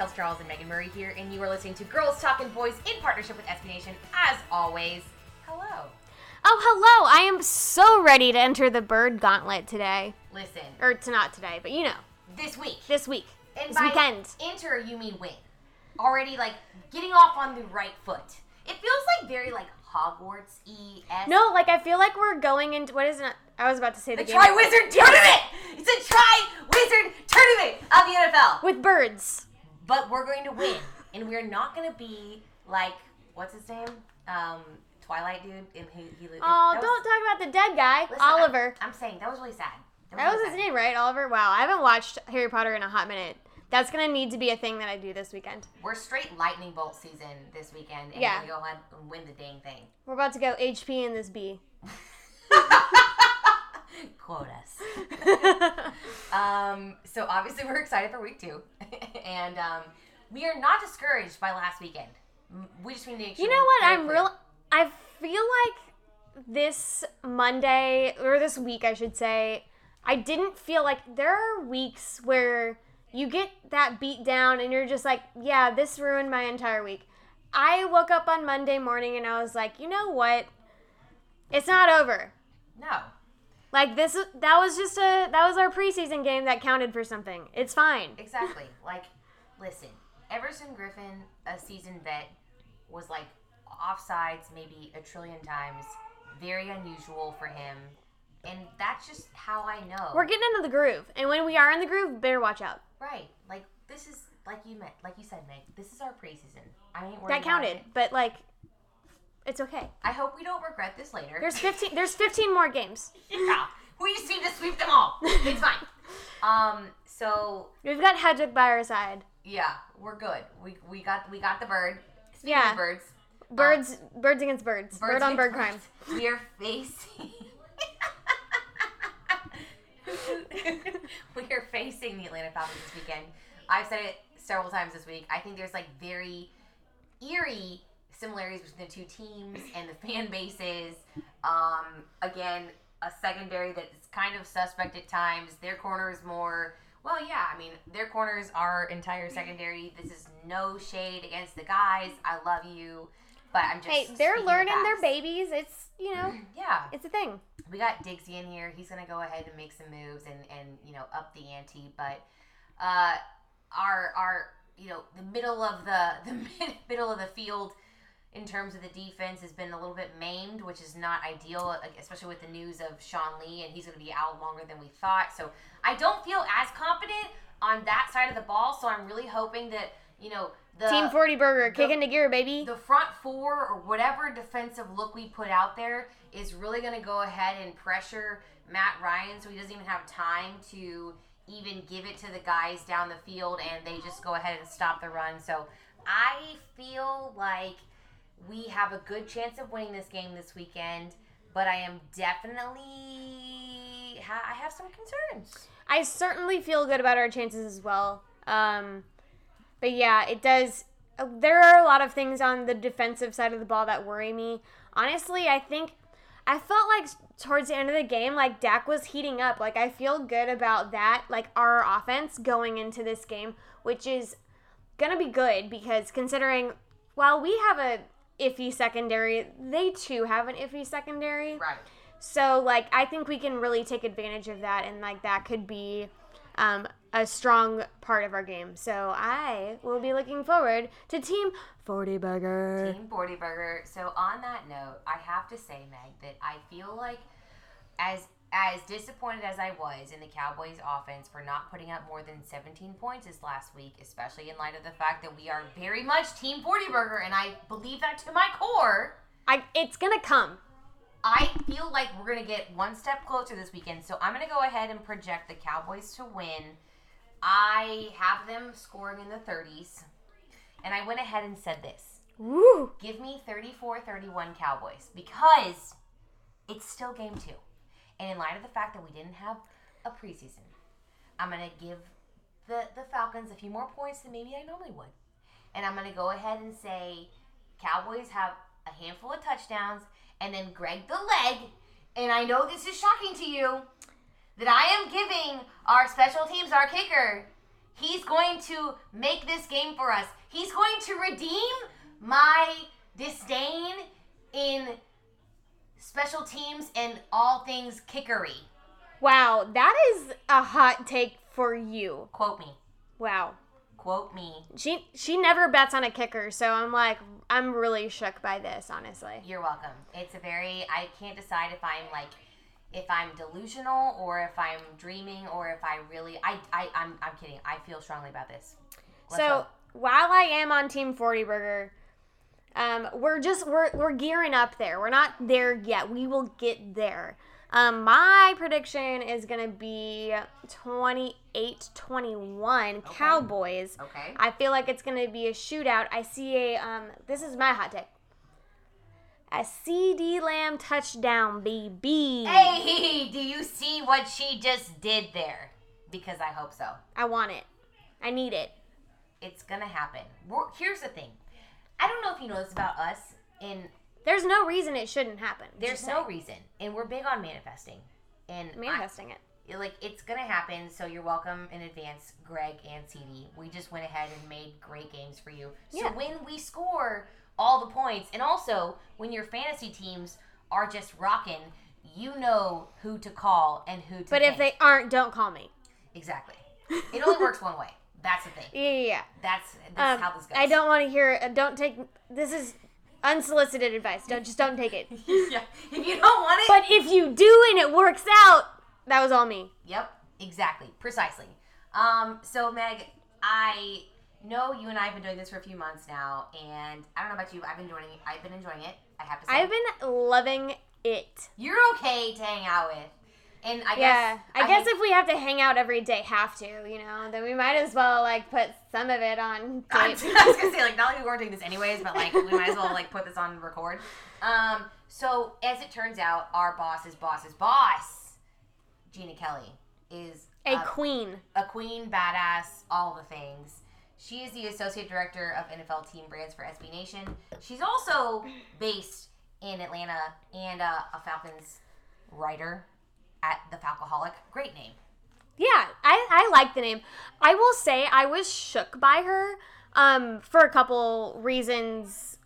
Kels Charles and Megan Murray here, and you are listening to Girls Talking Boys in partnership with SB Nation. As always, hello. Oh, hello! I am so ready to enter the bird gauntlet today. Listen, Or it's not today, but you know, this week, this week. and this by weekend. enter you mean win. Already, like getting off on the right foot. It feels like very like Hogwarts e s. No, like I feel like we're going into what is it? I was about to say the, the game Triwizard Tournament. It's a Tri Wizard Tournament of the NFL. with birds. But we're going to win, and we're not going to be like what's his name, um, Twilight dude. And he, he, Oh, was- don't talk about the dead guy, Listen, Oliver. I'm, saying that was really sad. that was really his sad. name, right? Oliver. Wow, I haven't watched Harry Potter in a hot minute. That's gonna need to be a thing that I do this weekend. We're straight lightning bolt season this weekend, and Yeah. we're gonna go ahead and win the dang thing. We're about to go HP in this B. Quote us. um, so obviously we're excited for week two, and um, we are not discouraged by last weekend. We just need to sure You know what? I'm real. I feel like this Monday or this week, I should say, I didn't feel like there are weeks where you get that beat down and you're just like, yeah, this ruined my entire week. I woke up on Monday morning and I was like, you know what? It's not over. No, Like this, that was just a that was our preseason game that counted for something. It's fine. exactly. like, listen, Everson Griffen, a seasoned vet, was like offsides maybe a trillion times. Very unusual for him, and that's just how I know. We're getting into the groove, and when we are in the groove, better watch out. Right. Like this is like you meant like you said, Meg. This is our preseason. I ain't worried That counted, but like, it's okay. I hope we don't regret this later. There's 15 there's 15 more games. yeah. We just need to sweep them all. It's fine. Um. So We've got Hedwig by our side. yeah, we're good. We we got we got the bird. Speaking Yeah. of birds. Birds birds against birds. bird on bird birds, crime. We are facing. we are facing the Atlanta Falcons this weekend. I've said it several times this week. I think there's like very eerie similarities between the two teams and the fan bases. Um, again, a secondary that's kind of suspect at times. Their corner is more. Well, yeah, I mean, their corners are entire secondary. This is no shade against the guys. I love you, but I'm just. Hey, they're the learning their babies. It's, you know, Yeah, it's a thing. we got Diggsy in here. He's gonna go ahead and make some moves and and you know up the ante. But uh, our our you know the middle of the the mid, middle of the field in terms of the defense has been a little bit maimed, which is not ideal, especially with the news of Sean Lee and he's gonna be out longer than we thought. So I don't feel as confident on that side of the ball. So I'm really hoping that you know the Team 40 burger, the- kick into gear, baby. the front four or whatever defensive look we put out there is really going to go ahead and pressure Matt Ryan so he doesn't even have time to even give it to the guys down the field and they just go ahead and stop the run. So I feel like we have a good chance of winning this game this weekend, but I am definitely ha- I have some concerns. I certainly feel good about our chances as well. Um, but yeah, it does. uh, There are a lot of things on the defensive side of the ball that worry me. Honestly, I think I felt like towards the end of the game, like Dak was heating up. Like I feel good about that, like our offense going into this game, which is gonna be good because considering while we have a iffy secondary, they too have an iffy secondary. Right. So like I think we can really take advantage of that and like that could be um, a strong part of our game. So I will be looking forward to Team 40 Burger. Team 40 Burger. So on that note, I have to say, Meg, that I feel like as as disappointed as I was in the Cowboys offense for not putting up more than 17 points this last week, especially in light of the fact that we are very much Team 40 Burger, and I believe that to my core. I it's gonna come. I feel like we're going to get one step closer this weekend. So I'm going to go ahead and project the Cowboys to win. I have them scoring in the 30s. And I went ahead and said this Woo! give me 34 31 Cowboys because it's still game two. And in light of the fact that we didn't have a preseason, I'm going to give the, the Falcons a few more points than maybe I normally would. And I'm going to go ahead and say Cowboys have a handful of touchdowns and then Greg the leg. And I know this is shocking to you that I am giving our special teams, our kicker, he's going to make this game for us. He's going to redeem my disdain in special teams and all things kickery. Wow, that is a hot take for you. Quote me. Wow. Quote me. She she never bets on a kicker, so I'm like I'm really shook by this, honestly. You're welcome. It's a very I can't decide if I'm like if I'm delusional or if I'm dreaming or if I really I I I'm I'm kidding. I feel strongly about this. Let's so go. while I am on Team 40 Burger, um, we're just we're we're gearing up there. We're not there yet. We will get there. Um, my prediction is gonna be 28-21 Cowboys. Okay. I feel like it's gonna be a shootout. I see a um. This is my hot take. A CeeDee Lamb touchdown, baby. Hey, do you see what she just did there? Because I hope so. I want it. I need it. It's gonna happen. We're, here's the thing. I don't know if you know this about us. And There's no reason it shouldn't happen. there's Just no saying. reason, and we're big on manifesting. And I- manifesting it. like it's gonna happen so you're welcome in advance greg and ceedee we just went ahead and made great games for you so Yeah. when we score all the points and also when your fantasy teams are just rocking you know who to call and who to But if they aren't, don't call me. exactly it only works one way that's the thing Yeah, yeah, yeah. that's that's Um, how this goes I don't want to hear. Uh, don't take. This is unsolicited advice. Don't just don't take it. yeah if you don't want it But if you do and it works out, that was all me. Yep, exactly, precisely. Um, so Meg, I know you and I have been doing this for a few months now, and I don't know about you, I've been enjoying it. I've been enjoying it. I have to say, I've been loving it. you're okay to hang out with, and I Yeah, guess I, guess think- if we have to hang out every day, have to, you know, then we might as well like put some of it on I was gonna say like not like we weren't doing this anyways, but like we might as well like put this on record. Um, so as it turns out, our boss's boss's boss, Jeanna Kelley, is A uh, queen. a queen, badass, all the things. She is the associate director of NFL team brands for SB Nation. She's also based in Atlanta and uh, a Falcons writer at the Falcoholic. Great name. Yeah, I, I like the name. I will say I was shook by her um, for a couple reasons.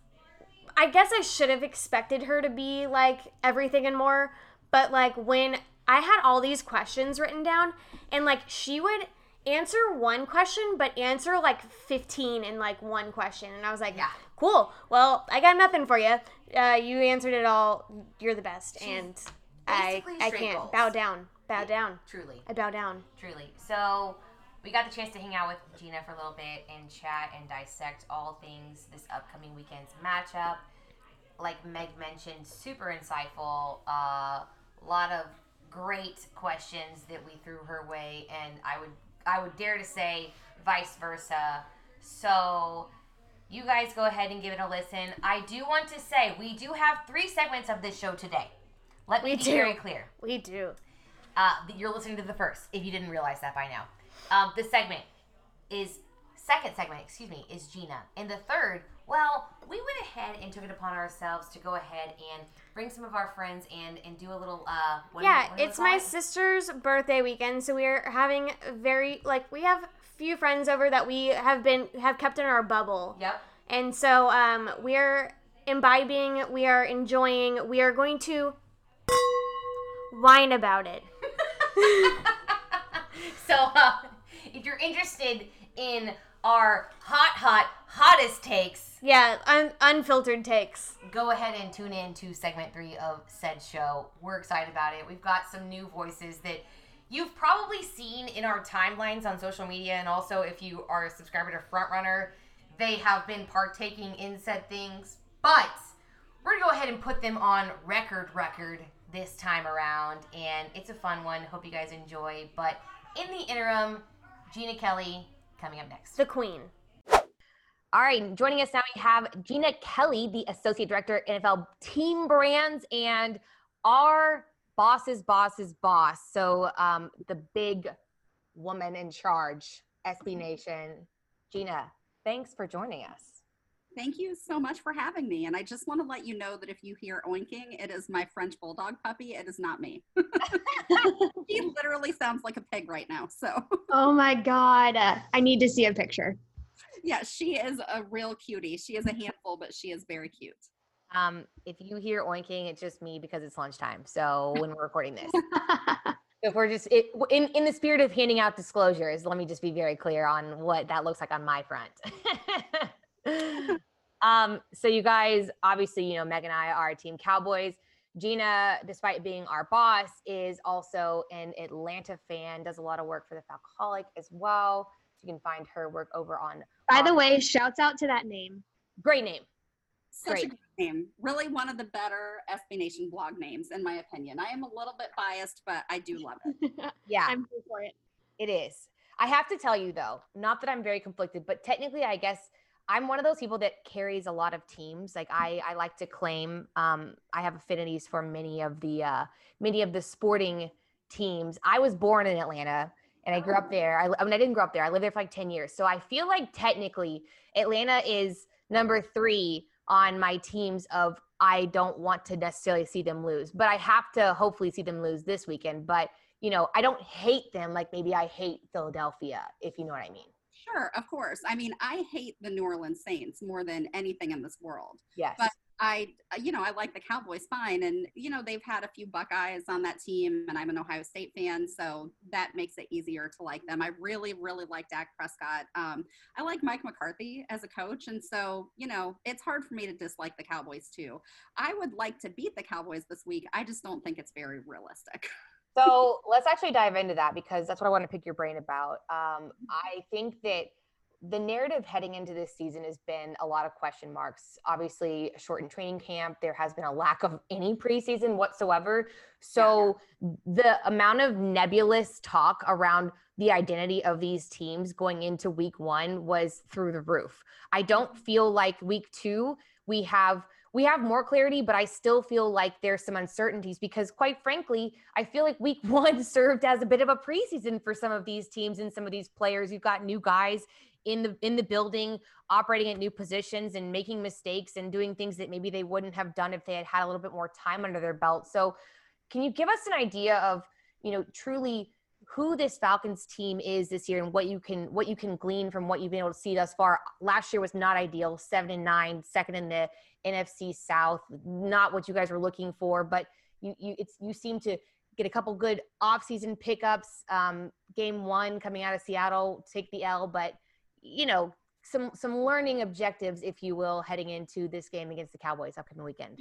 I guess I should have expected her to be like everything and more, but like when I had all these questions written down and like she would answer one question but answer like 15 in like one question and I was like, Yeah. cool. Well, I got nothing for you. Uh, you answered it all. You're the best and I basically I straight can't balls. bow down. Bow down. Truly. I bow down. Truly. So we got the chance to hang out with Jeanna for a little bit and chat and dissect all things this upcoming weekend's matchup. Like Meg mentioned, super insightful. A uh, lot of great questions that we threw her way, and I would I would dare to say vice versa. So you guys go ahead and give it a listen. I do want to say we do have three segments of this show today. Let me We be do. very clear. We do. Uh, you're listening to the first, if you didn't realize that by now. Um, the segment is second segment, excuse me, is Jeanna, and the third. Well, we went ahead and took it upon ourselves to go ahead and bring some of our friends and and do a little. Uh, what do we- yeah, we it's my it? sister's birthday weekend, so we're having very like we have few friends over that we have been have kept in our bubble. Yep. And so um we're imbibing, we are enjoying, we are going to whine about it. So uh, if you're interested in our hot, hot, hottest takes, Yeah, un- unfiltered takes. go ahead and tune in to segment three of said show. We're excited about it. We've got some new voices that you've probably seen in our timelines on social media, and also if you are a subscriber to Frontrunner, they have been partaking in said things. But we're gonna go ahead and put them on record, record this time around, and it's a fun one. Hope you guys enjoy. But in the interim, Jeanna Kelley coming up next. The queen. All right, joining us now we have Jeanna Kelley, the Associate Director, NFL Team Brands, and our boss's boss's boss. So um, the big woman in charge, SB Nation. Jeanna, thanks for joining us. Thank you so much for having me. And I just want to let you know that if you hear oinking, it is my French bulldog puppy. It is not me. he literally sounds like a pig right now. So, Oh my god. Uh, I need to see a picture. yeah, she is a real cutie. She is a handful, but she is very cute. Um, if you hear oinking, it's just me because it's lunchtime. So when we're recording this, if we're just it, in in the spirit of handing out disclosures, let me just be very clear on what that looks like on my front. um, so you guys, obviously, you know, Meg and I are Team Cowboys. Jeanna, despite being our boss, is also an Atlanta fan. Does a lot of work for the Falcoholic as well. You can find her work over on. By the uh, way, shouts out to that name. great name. Such a Great. name. Really one of the better SB Nation blog names, in my opinion. I am a little bit biased, but I do love it. Yeah. I'm here for it. It is. I have to tell you though, not that I'm very conflicted, but technically, I guess I'm one of those people that carries a lot of teams. Like I, I like to claim um, I have affinities for many of the uh, many of the sporting teams. I was born in Atlanta and I grew up there. I, I mean, I didn't grow up there. I lived there for like 10 years. So I feel like technically Atlanta is number three on my teams of I don't want to necessarily see them lose, but I have to hopefully see them lose this weekend. But you know, I don't hate them like maybe I hate Philadelphia, if you know what I mean. Sure, of course. I mean, I hate the New Orleans Saints more than anything in this world. Yes. But I, you know, I like the Cowboys fine. And, you know, they've had a few Buckeyes on that team, and I'm an Ohio State fan. So that makes it easier to like them. I really, really like Dak Prescott. Um, I like Mike McCarthy as a coach. And so, you know, it's hard for me to dislike the Cowboys too. I would like to beat the Cowboys this week. I just don't think it's very realistic. so let's actually dive into that because that's what I want to pick your brain about. Um, I think that the narrative heading into this season has been a lot of question marks. Obviously, a shortened training camp. There has been a lack of any preseason whatsoever. So the amount of nebulous talk around the identity of these teams going into week one was through the roof. I don't feel like week two we have we have more clarity, but I still feel like there's some uncertainties because, quite frankly, I feel like week one served as a bit of a preseason for some of these teams and some of these players. You've got new guys in the in the building, operating at new positions and making mistakes and doing things that maybe they wouldn't have done if they had had a little bit more time under their belt. So, can you give us an idea of, you know, truly who this Falcons team is this year and what you can what you can glean from what you've been able to see thus far. Last year was not ideal, seven and nine, second in the NFC South, not what you guys were looking for, but you you it's you seem to get a couple good offseason pickups. Um, game one coming out of Seattle, take the L, but you know some some learning objectives, if you will, heading into this game against the Cowboys upcoming weekend.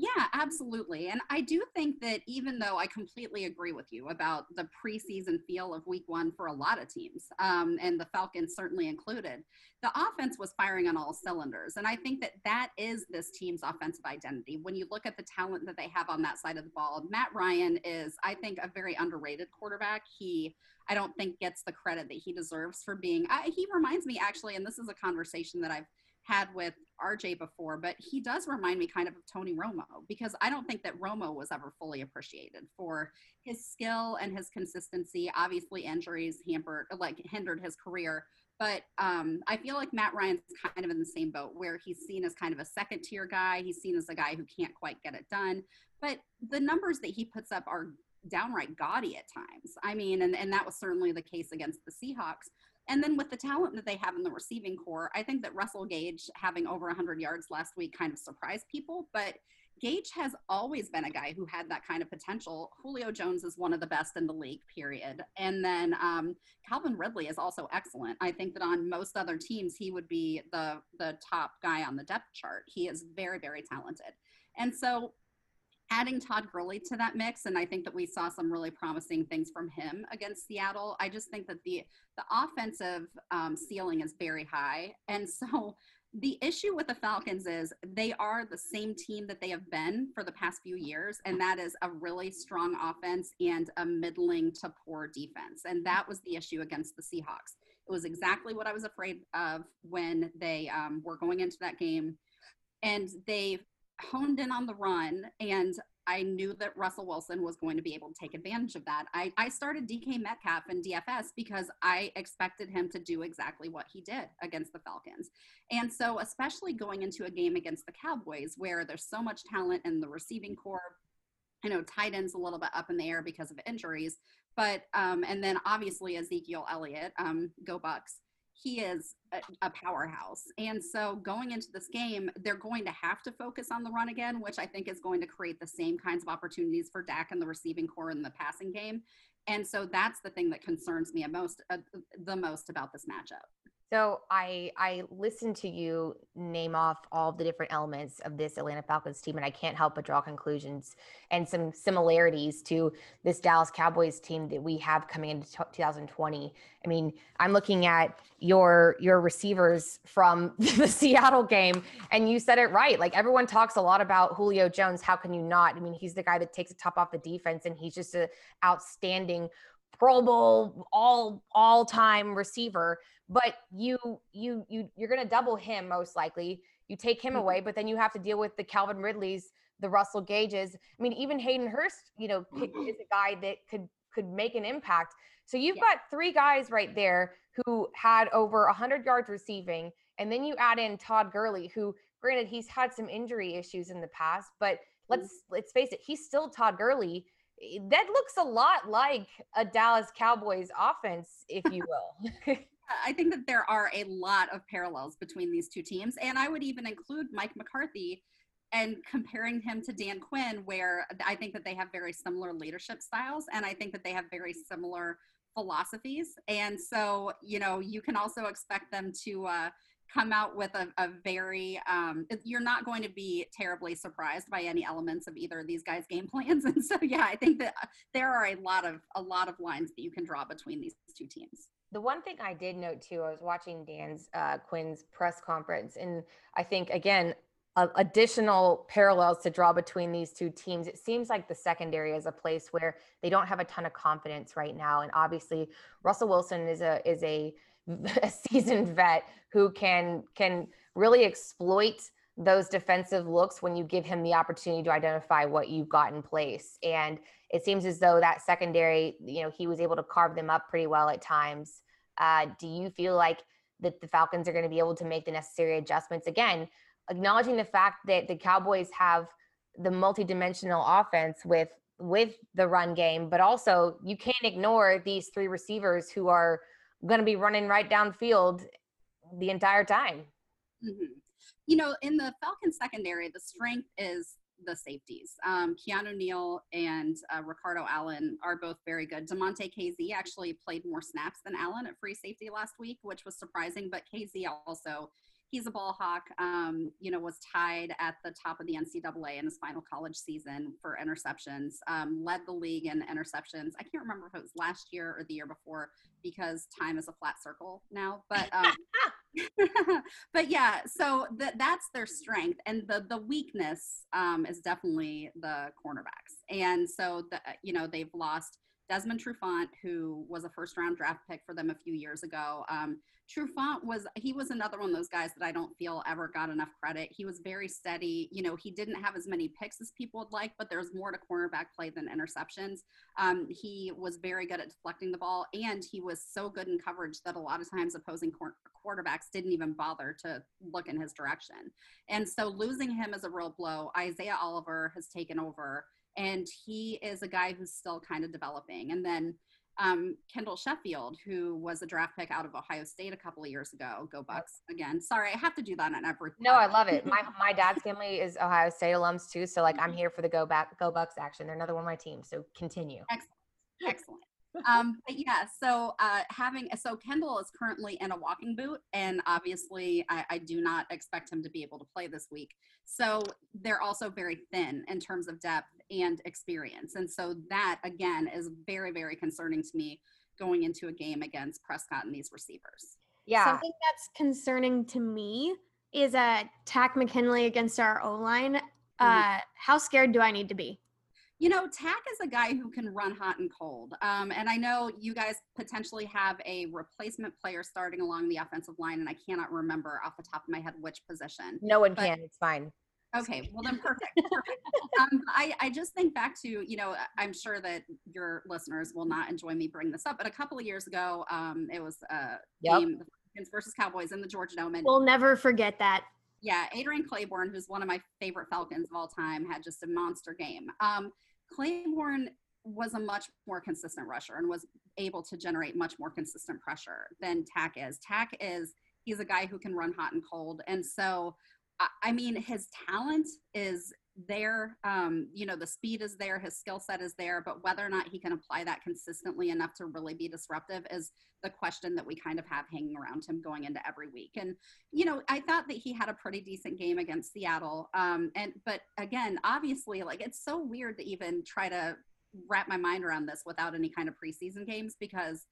Yeah, absolutely. And I do think that even though I completely agree with you about the preseason feel of week one for a lot of teams, um, and the Falcons certainly included, the offense was firing on all cylinders. And I think that that is this team's offensive identity. When you look at the talent that they have on that side of the ball, Matt Ryan is, I think, a very underrated quarterback. He, I don't think, gets the credit that he deserves for being. I, he reminds me, actually, and this is a conversation that I've had with RJ before, but he does remind me kind of of Tony Romo because I don't think that Romo was ever fully appreciated for his skill and his consistency. Obviously, injuries hampered, like hindered his career, but um, I feel like Matt Ryan's kind of in the same boat where he's seen as kind of a second tier guy. He's seen as a guy who can't quite get it done, but the numbers that he puts up are downright gaudy at times. I mean, and, and that was certainly the case against the Seahawks. And then with the talent that they have in the receiving corps, I think that Russell Gage having over 100 yards last week kind of surprised people. But Gage has always been a guy who had that kind of potential. Julio Jones is one of the best in the league, period. And then um, Calvin Ridley is also excellent. I think that on most other teams, he would be the the top guy on the depth chart. He is very, very talented. And so adding Todd Gurley to that mix, and I think that we saw some really promising things from him against Seattle. I just think that the the offensive um, ceiling is very high, and so the issue with the Falcons is they are the same team that they have been for the past few years, and that is a really strong offense and a middling to poor defense. And that was the issue against the Seahawks. It was exactly what I was afraid of when they um, were going into that game. And they honed in on the run and I knew that Russell Wilson was going to be able to take advantage of that. I, I started DK Metcalf in DFS because I expected him to do exactly what he did against the Falcons. And so, especially going into a game against the Cowboys where there's so much talent in the receiving corps, I know tight ends a little bit up in the air because of injuries, but, um, and then obviously Ezekiel Elliott, um, go Bucks he is a, a, powerhouse. And so going into this game, they're going to have to focus on the run again, which I think is going to create the same kinds of opportunities for Dak and the receiving corps in the passing game. And so that's the thing that concerns me most, uh, the most about this matchup. So I I listened to you name off all the different elements of this Atlanta Falcons team, and I can't help but draw conclusions and some similarities to this Dallas Cowboys team that we have coming into 2020. I mean, I'm looking at your your receivers from the Seattle game, and you said it right. Like everyone talks a lot about Julio Jones. How can you not? I mean, he's the guy that takes the top off the defense, and he's just an outstanding Pro Bowl all all time receiver but you you you you're going to double him most likely. You take him mm-hmm. away, but then you have to deal with the Calvin Ridleys, the Russell Gages. I mean, even Hayden Hurst, you know, is a guy that could could make an impact. So you've yeah. got three guys right there who had over 100 yards receiving, and then you add in Todd Gurley, who, granted, he's had some injury issues in the past, but let's mm-hmm. let's face it, he's still Todd Gurley. That looks a lot like a Dallas Cowboys offense, if you will. I think that there are a lot of parallels between these two teams. And I would even include Mike McCarthy and comparing him to Dan Quinn, where I think that they have very similar leadership styles. And I think that they have very similar philosophies. And so, you know, you can also expect them to uh, come out with a, a very, um, you're not going to be terribly surprised by any elements of either of these guys' game plans. And so, yeah, I think that uh, there are a lot of, a lot of lines that you can draw between these two teams. The one thing I did note too, I was watching Dan's uh, Quinn's press conference, and I think again, additional parallels to draw between these two teams. It seems like the secondary is a place where they don't have a ton of confidence right now, and obviously Russell Wilson is a is a, a seasoned vet who can can really exploit those defensive looks when you give him the opportunity to identify what you've got in place. And it seems as though that secondary, you know, he was able to carve them up pretty well at times. Uh, do you feel like that the Falcons are going to be able to make the necessary adjustments? Again, acknowledging the fact that the Cowboys have the multidimensional offense with with the run game, but also you can't ignore these three receivers who are going to be running right downfield the entire time. Mm-hmm you know, in the Falcon secondary, the strength is the safeties. Um, Keanu Neal and uh, Ricardo Allen are both very good. Damontae Kazee actually played more snaps than Allen at free safety last week, which was surprising. But Kazee also, he's a ball hawk. Um, you know, was tied at the top of the NCAA in his final college season for interceptions. Um, led the league in interceptions. I can't remember if it was last year or the year before because time is a flat circle now. But um, but yeah, so that that's their strength, and the the weakness um, is definitely the cornerbacks. And so the you know they've lost Desmond Trufant, who was a first round draft pick for them a few years ago. Um, Trufant was he was another one of those guys that I don't feel ever got enough credit. He was very steady. You know, he didn't have as many picks as people would like, but there's more to cornerback play than interceptions. Um, he was very good at deflecting the ball, and he was so good in coverage that a lot of times opposing cor- quarterbacks didn't even bother to look in his direction. And so losing him is a real blow. Isaiah Oliver has taken over, and he is a guy who's still kind of developing. And then um, Kendall Sheffield, who was a draft pick out of Ohio State a couple of years ago. Go Bucks again. Sorry, I have to do that on every. No, I love it. My my dad's family is Ohio State alums too, so like I'm Mm-hmm. here for the go back go Bucks action. They're another one of my teams, so continue. Excellent. Excellent. Um, but yeah, so uh, having so Kendall is currently in a walking boot, and obviously I, I do not expect him to be able to play this week. So they're also very thin in terms of depth and experience, and so that again is very very concerning to me going into a game against Prescott and these receivers. Yeah, Something that's concerning to me is uh, Takk McKinley against our O line. Uh, how scared do I need to be? You know, Takk is a guy who can run hot and cold. Um, and I know you guys potentially have a replacement player starting along the offensive line, and I cannot remember off the top of my head which position. no one but- can. It's fine. Okay, well then perfect. perfect. um, I, I just think back to, you know, I'm sure that your listeners will not enjoy me bringing this up, but a couple of years ago, um, it was a Yep. game, the Falcons versus Cowboys in the Georgia Dome. And We'll never forget that. yeah, Adrian Clayborn, who's one of my favorite Falcons of all time, had just a monster game. Um, Clayborn was a much more consistent rusher and was able to generate much more consistent pressure than Takk is. Takk is he's a guy who can run hot and cold, and so I, I mean his talent is there. Um, you know, the speed is there, his skill set is there, but whether or not he can apply that consistently enough to really be disruptive is the question that we kind of have hanging around him going into every week. And you know, I thought that he had a pretty decent game against Seattle. Um, and but again, obviously, like it's so weird to even try to wrap my mind around this without any kind of preseason games because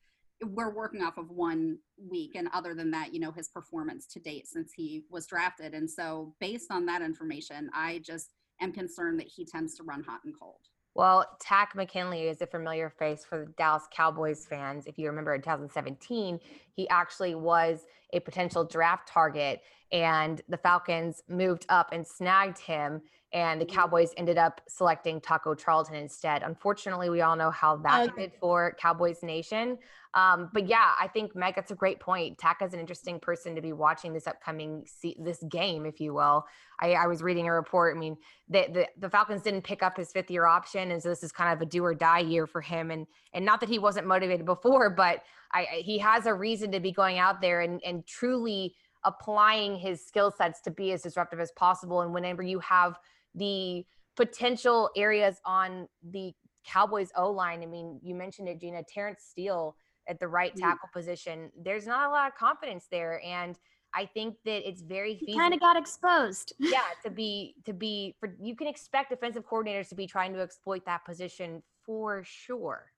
we're working off of one week and other than that you know his performance to date since he was drafted and so based on that information i just am concerned that he tends to run hot and cold Well, Takk McKinley is a familiar face for the Dallas Cowboys fans. If you remember in 2017, he actually was a potential draft target, and the Falcons moved up and snagged him, and the Cowboys ended up selecting Taco Charlton instead. Unfortunately, we all know how that Okay. ended for Cowboys Nation. Um, but yeah, I think Meg, that's a great point. Takk is an interesting person to be watching this upcoming se- this game, if you will. I, I was reading a report. I mean, the, the the Falcons didn't pick up his fifth year option, and so this is kind of a do or die year for him. And and not that he wasn't motivated before, but I, I- he has a reason to be going out there and and truly applying his skill sets to be as disruptive as possible. And whenever you have the potential areas on the Cowboys O line, I mean, you mentioned it, Jeanna, Terence Steele at the right Mm. tackle position. There's not a lot of confidence there, and I think that it's very kind of got exposed. yeah to be to be for you can expect defensive coordinators to be trying to exploit that position for sure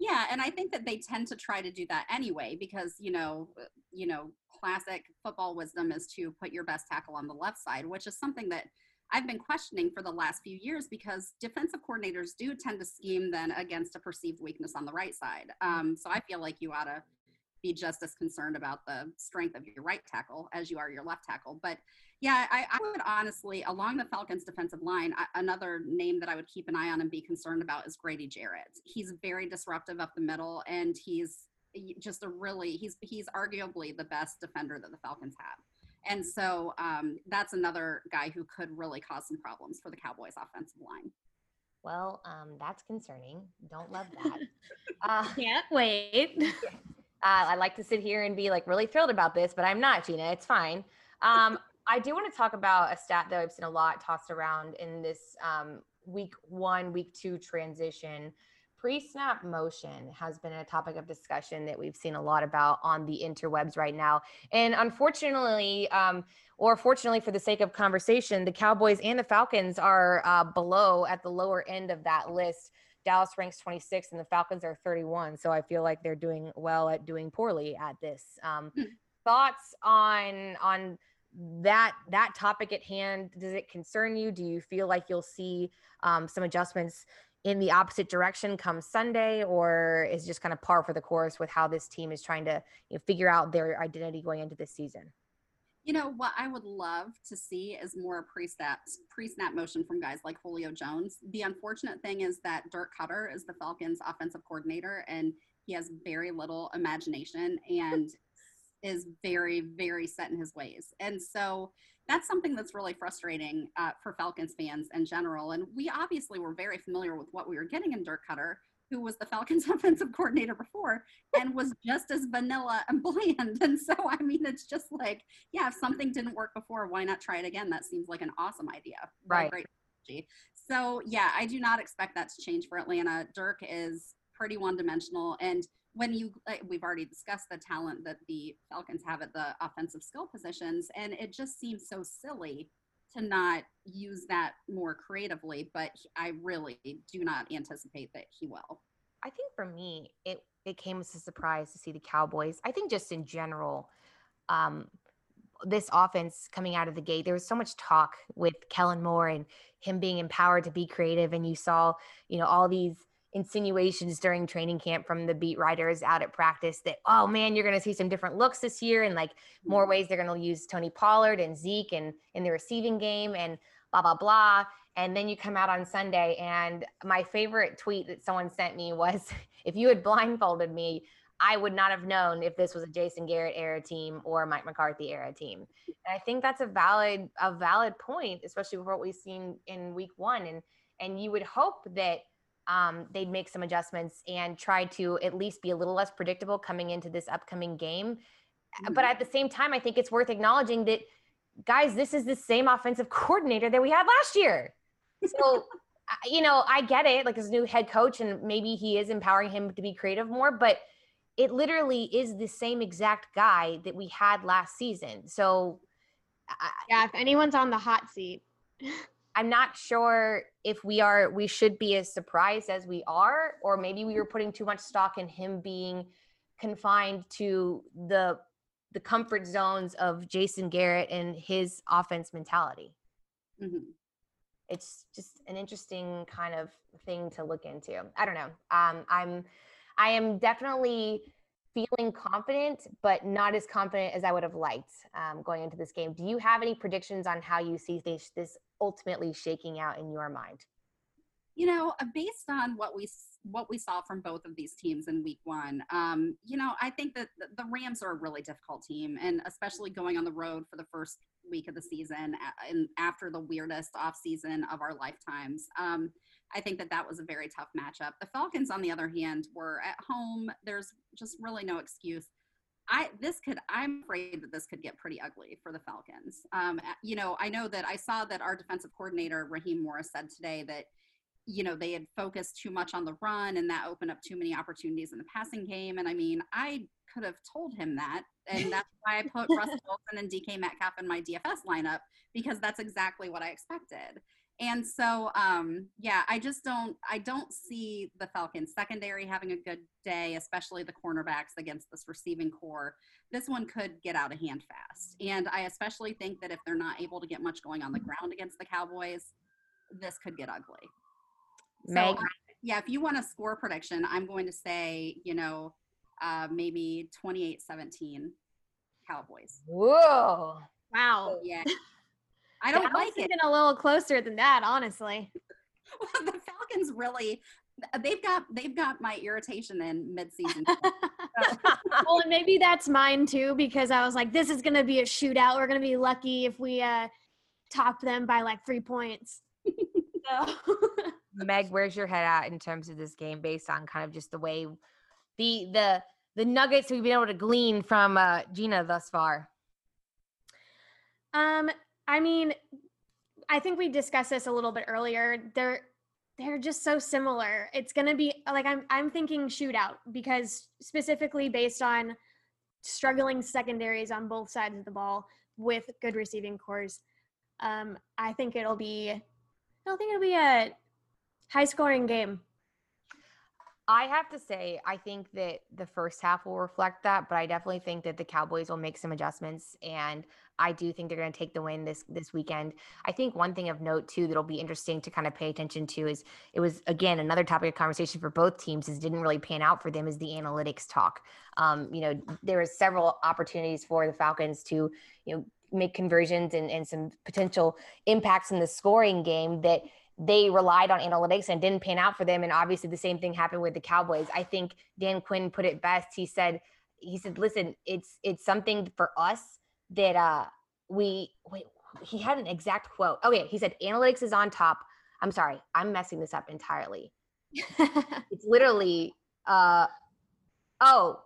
Yeah, and I think that they tend to try to do that anyway because you know, uh, you know, classic football wisdom is to put your best tackle on the left side, which is something that I've been questioning for the last few years because defensive coordinators do tend to scheme then against a perceived weakness on the right side. Um, so I feel like you ought to be just as concerned about the strength of your right tackle as you are your left tackle. But yeah, I, I would honestly, along the Falcons' defensive line, I, another name that I would keep an eye on and be concerned about is Grady Jarrett. He's very disruptive up the middle, and he's just a really he's he's arguably the best defender that the Falcons have. And so um, that's another guy who could really cause some problems for the Cowboys' offensive line. well um that's concerning don't love that uh, Can't wait. uh, I like to sit here and be like really thrilled about this, but I'm not, Jeanna. It's fine. Um, I do want to talk about a stat that I've seen a lot tossed around in this um, week one, week two transition. Pre snap motion has been a topic of discussion that we've seen a lot about on the interwebs right now. And unfortunately, um, or fortunately for the sake of conversation, the Cowboys and the Falcons are uh, below at the lower end of that list. Dallas ranks 26 and the Falcons are 31. So I feel like they're doing well at doing poorly at this. Um, Hmm. Thoughts on on that that topic at hand? Does it concern you? Do you feel like you'll see um, some adjustments in the opposite direction come Sunday, or is just kind of par for the course with how this team is trying to you know, figure out their identity going into this season? You know what I would love to see is more pre-snap pre-snap motion from guys like Julio Jones. The unfortunate thing is that Dirk Koetter is the Falcons offensive coordinator and he has very little imagination and is very very set in his ways. And so that's something that's really frustrating uh, for Falcons fans in general. And we obviously were very familiar with what we were getting in Dirk Koetter who was the Falcons offensive coordinator before and was just as vanilla and bland. And so, I mean, it's just like, yeah, if something didn't work before, why not try it again? That seems like an awesome idea. Right. Great strategy. So, yeah, I do not expect that to change for Atlanta. Dirk is pretty one dimensional. And when you, uh, we've already discussed the talent that the Falcons have at the offensive skill positions, and it just seems so silly to not use that more creatively, but I really do not anticipate that he will. I think for me, it it came as a surprise to see the Cowboys. I think just in general, um, this offense coming out of the gate, there was so much talk with Kellen Moore and him being empowered to be creative, and you saw, you know, all these insinuations during training camp from the beat writers out at practice that oh man you're going to see some different looks this year and like more mm-hmm. ways they're going to use tony pollard and zeke and in the receiving game and blah blah blah. And then you come out on sunday and my favorite tweet that someone sent me was if you had blindfolded me i would not have known if this was a jason garrett era team or mike mccarthy era team. And i think that's a valid a valid point especially with what we've seen in week one. And and you would hope that um, they'd make some adjustments and try to at least be a little less predictable coming into this upcoming game. Mm-hmm. But at the same time, I think it's worth acknowledging that, guys, this is the same offensive coordinator that we had last year. So, you know, I get it, like as new head coach, and maybe he is empowering him to be creative more, but it literally is the same exact guy that we had last season. So, yeah, if anyone's on the hot seat. I'm not sure if we are we should be as surprised as we are, or maybe we were putting too much stock in him being confined to the the comfort zones of Jason Garrett and his offense mentality. Mm-hmm. It's just an interesting kind of thing to look into. I don't know. Um, I'm I am definitely feeling confident, but not as confident as I would have liked um, going into this game. Do you have any predictions on how you see this, this ultimately shaking out in your mind? You know, uh, based on what we what we saw from both of these teams in Week One, um, you know, I think that the Rams are a really difficult team, and especially going on the road for the first week of the season and after the weirdest off season of our lifetimes. Um, I think that that was a very tough matchup. The Falcons, on the other hand, were at home. There's just really no excuse. I this could I'm afraid that this could get pretty ugly for the Falcons. Um, you know, I know that I saw that our defensive coordinator Raheem Morris said today that you know they had focused too much on the run and that opened up too many opportunities in the passing game. And I mean, I could have told him that, and that's why I put Russell Wilson and DK Metcalf in my DFS lineup because that's exactly what I expected. And so, um, yeah, I just don't, I don't see the Falcons secondary having a good day, especially the cornerbacks against this receiving corps. This one could get out of hand fast. And I especially think that if they're not able to get much going on the ground against the Cowboys, this could get ugly. Meg. So, yeah, if you want a score prediction, I'm going to say, you know, uh, maybe 28 17 Cowboys. Whoa. Wow. Yeah. I don't like it. Even a little closer than that, honestly. well, the Falcons really they've got they've got my irritation in midseason. well, and maybe that's mine too because I was like, this is gonna be a shootout. We're gonna be lucky if we uh top them by like three points. so. Meg, where's your head at in terms of this game, based on kind of just the way the the the nuggets we've been able to glean from uh, Jeanna thus far? Um, I mean, I think we discussed this a little bit earlier. They're they're just so similar. It's gonna be like I'm I'm thinking shootout because specifically based on struggling secondaries on both sides of the ball with good receiving corps. Um, I think it'll be I don't think it'll be a high scoring game. I have to say, I think that the first half will reflect that, but I definitely think that the Cowboys will make some adjustments, and I do think they're going to take the win this this weekend. I think one thing of note too that'll be interesting to kind of pay attention to is it was again another topic of conversation for both teams. Is didn't really pan out for them is the analytics talk. Um, you know, there was several opportunities for the Falcons to you know make conversions and, and some potential impacts in the scoring game that they relied on analytics and didn't pan out for them. And obviously the same thing happened with the Cowboys. I think Dan Quinn put it best. He said, he said, listen, it's it's something for us that uh we wait, he had an exact quote. Oh yeah, he said analytics is on top. I'm sorry, I'm messing this up entirely. it's literally uh oh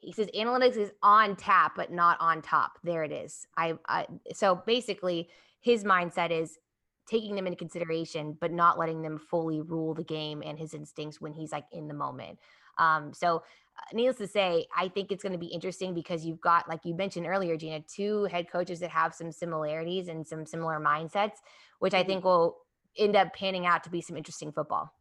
he says analytics is on tap but not on top there it is I, I so basically his mindset is taking them into consideration but not letting them fully rule the game and his instincts when he's like in the moment um so uh, needless to say i think it's going to be interesting because you've got like you mentioned earlier jeanna two head coaches that have some similarities and some similar mindsets which i Mhm. think will end up panning out to be some interesting football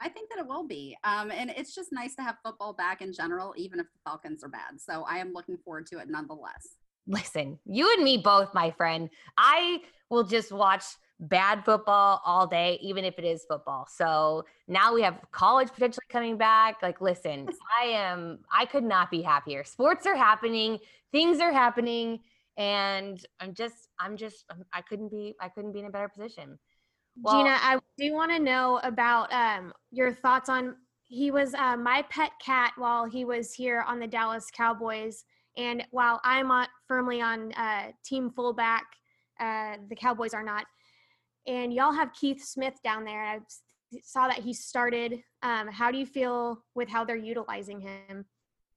I think that it will be. Um, and it's just nice to have football back in general, even if the Falcons are bad. So I am looking forward to it nonetheless. listen, you and me both, my friend. I will just watch bad football all day, even if it is football. So now we have college potentially coming back. Like, listen, I am, I could not be happier. Sports are happening, things are happening. And I'm just, I'm just, I'm, couldn't be, I couldn't be in a better position. Well- Jeanna, I do want to know about um, your thoughts on. He was uh, my pet cat while he was here on the Dallas Cowboys, and while I'm on, firmly on uh, team fullback, uh, the Cowboys are not. And y'all have Keith Smith down there. I saw that he started. Um, how do you feel with how they're utilizing him?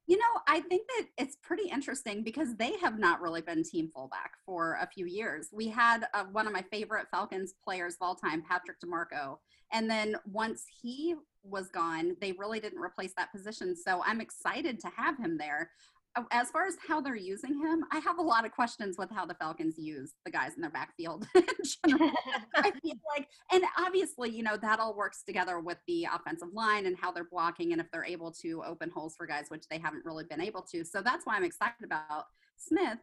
You know, I think that it's pretty interesting because they have not really been team fullback for a few years. We had uh, one of my favorite Falcons players of all time, Patrick DiMarco. And then once he was gone, they really didn't replace that position. So I'm excited to have him there. Uh, As far as how they're using him, I have a lot of questions with how the Falcons use the guys in their backfield in general. I feel like, and obviously, you know, that all works together with the offensive line and how they're blocking and if they're able to open holes for guys, which they haven't really been able to. So that's why I'm excited about Smith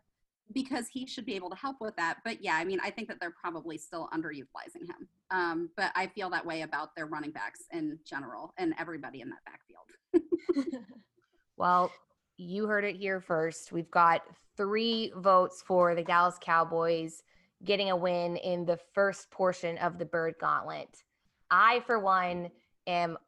because he should be able to help with that. But yeah, I mean, I think that they're probably still underutilizing him. Um, but I feel that way about their running backs in general and everybody in that backfield. Well, you heard it here first. We've got three votes for the Dallas Cowboys getting a win in the first portion of the Bird Gauntlet. I, for one, am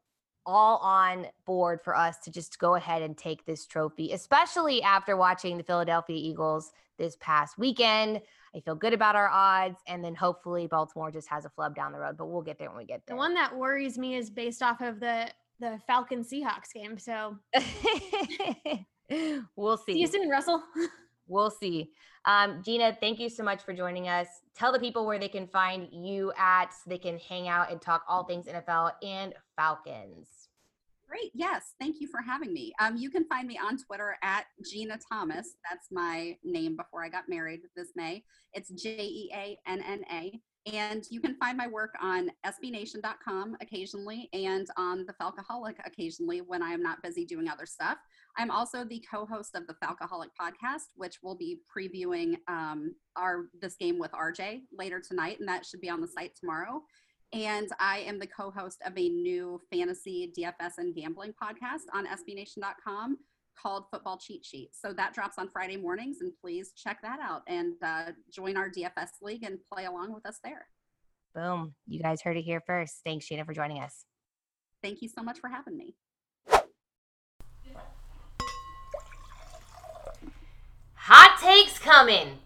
all on board for us to just go ahead and take this trophy, especially after watching the Philadelphia Eagles this past weekend. I feel good about our odds, and then hopefully Baltimore just has a flub down the road, but we'll get there when we get there. The one that worries me is based off of the the Falcon Seahawks game. So we'll see. see you soon, Russell. We'll see. Um, Jeanna, thank you so much for joining us. Tell the people where they can find you at so they can hang out and talk all things NFL and Falcons. Great. Yes. Thank you for having me. Um, you can find me on Twitter at Jeanna Thomas. That's my name before I got married this May. It's J E A N N A. And you can find my work on SBNation.com occasionally and on the Falcoholic occasionally when I am not busy doing other stuff. I'm also the co-host of the Falcoholic podcast, which will be previewing um, our this game with RJ later tonight, and that should be on the site tomorrow and I am the co-host of a new fantasy DFS and gambling podcast on SBNation.com called Football Cheat Sheet. So that drops on Friday mornings, and please check that out and uh, join our DFS league and play along with us there. Boom. You guys heard it here first. Thanks, Jeanna, for joining us. Thank you so much for having me. Hot takes coming.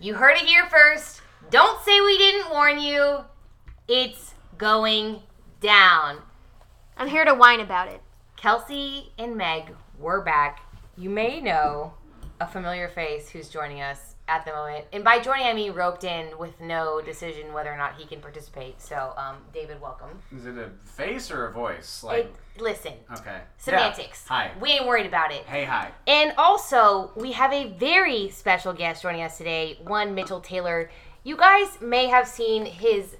You heard it here first. Don't say we didn't warn you. It's going down. I'm here to whine about it. Kelsey and Meg, we're back. You may know a familiar face who's joining us at the moment. And by joining, I mean roped in with no decision whether or not he can participate. So, um, David, welcome. Is it a face or a voice? Like, It, listen, okay. semantics. Yeah. Hi. We ain't worried about it. Hey, hi. And also, we have a very special guest joining us today, one Mitchell Taylor. You guys may have seen his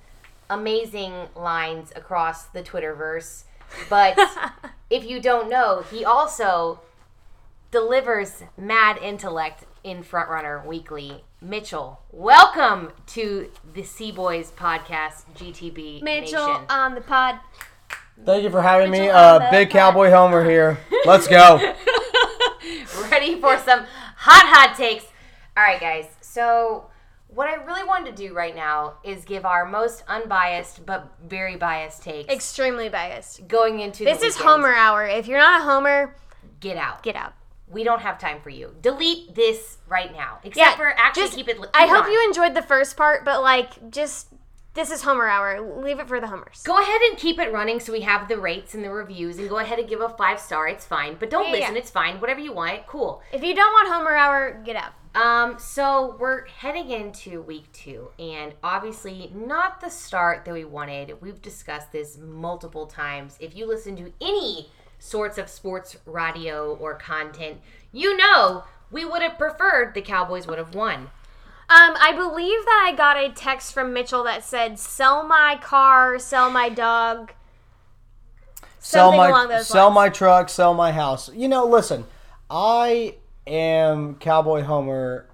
amazing lines across the Twitterverse, but if you don't know, he also delivers mad intellect in Frontrunner Weekly. Mitchell, welcome to the Sea Boys podcast, GTB Mitchell Nation. on the pod. Thank you for having me. Mitchell on Uh, Big pod. Cowboy Homer here. Let's go. ready for some hot hot takes. All right, guys. So, what I really wanted to do right now is give our most unbiased but very biased takes Extremely biased. going into This the is weekend. Homer hour. If you're not a Homer, Get out. get out. We don't have time for you. Delete this right now. Except Yeah, for actually just- keep it. Keep I hope on. you enjoyed the first part, but like, just this is Homer Hour. Leave it for the Homers. Go ahead and keep it running so we have the rates and the reviews and go ahead and give a five star. It's fine. But don't Yeah, yeah. listen, it's fine. Whatever you want, cool. If you don't want Homer Hour, get out. Um, so we're heading into week two, and obviously not the start that we wanted. We've discussed this multiple times. If you listen to any sorts of sports radio or content, you know we would have preferred the Cowboys would have won. Um, I believe that I got a text from Mitchell that said, "Sell my car, sell my dog." sell my along those sell lines. my truck, sell my house. You know, listen, I am Cowboy Homer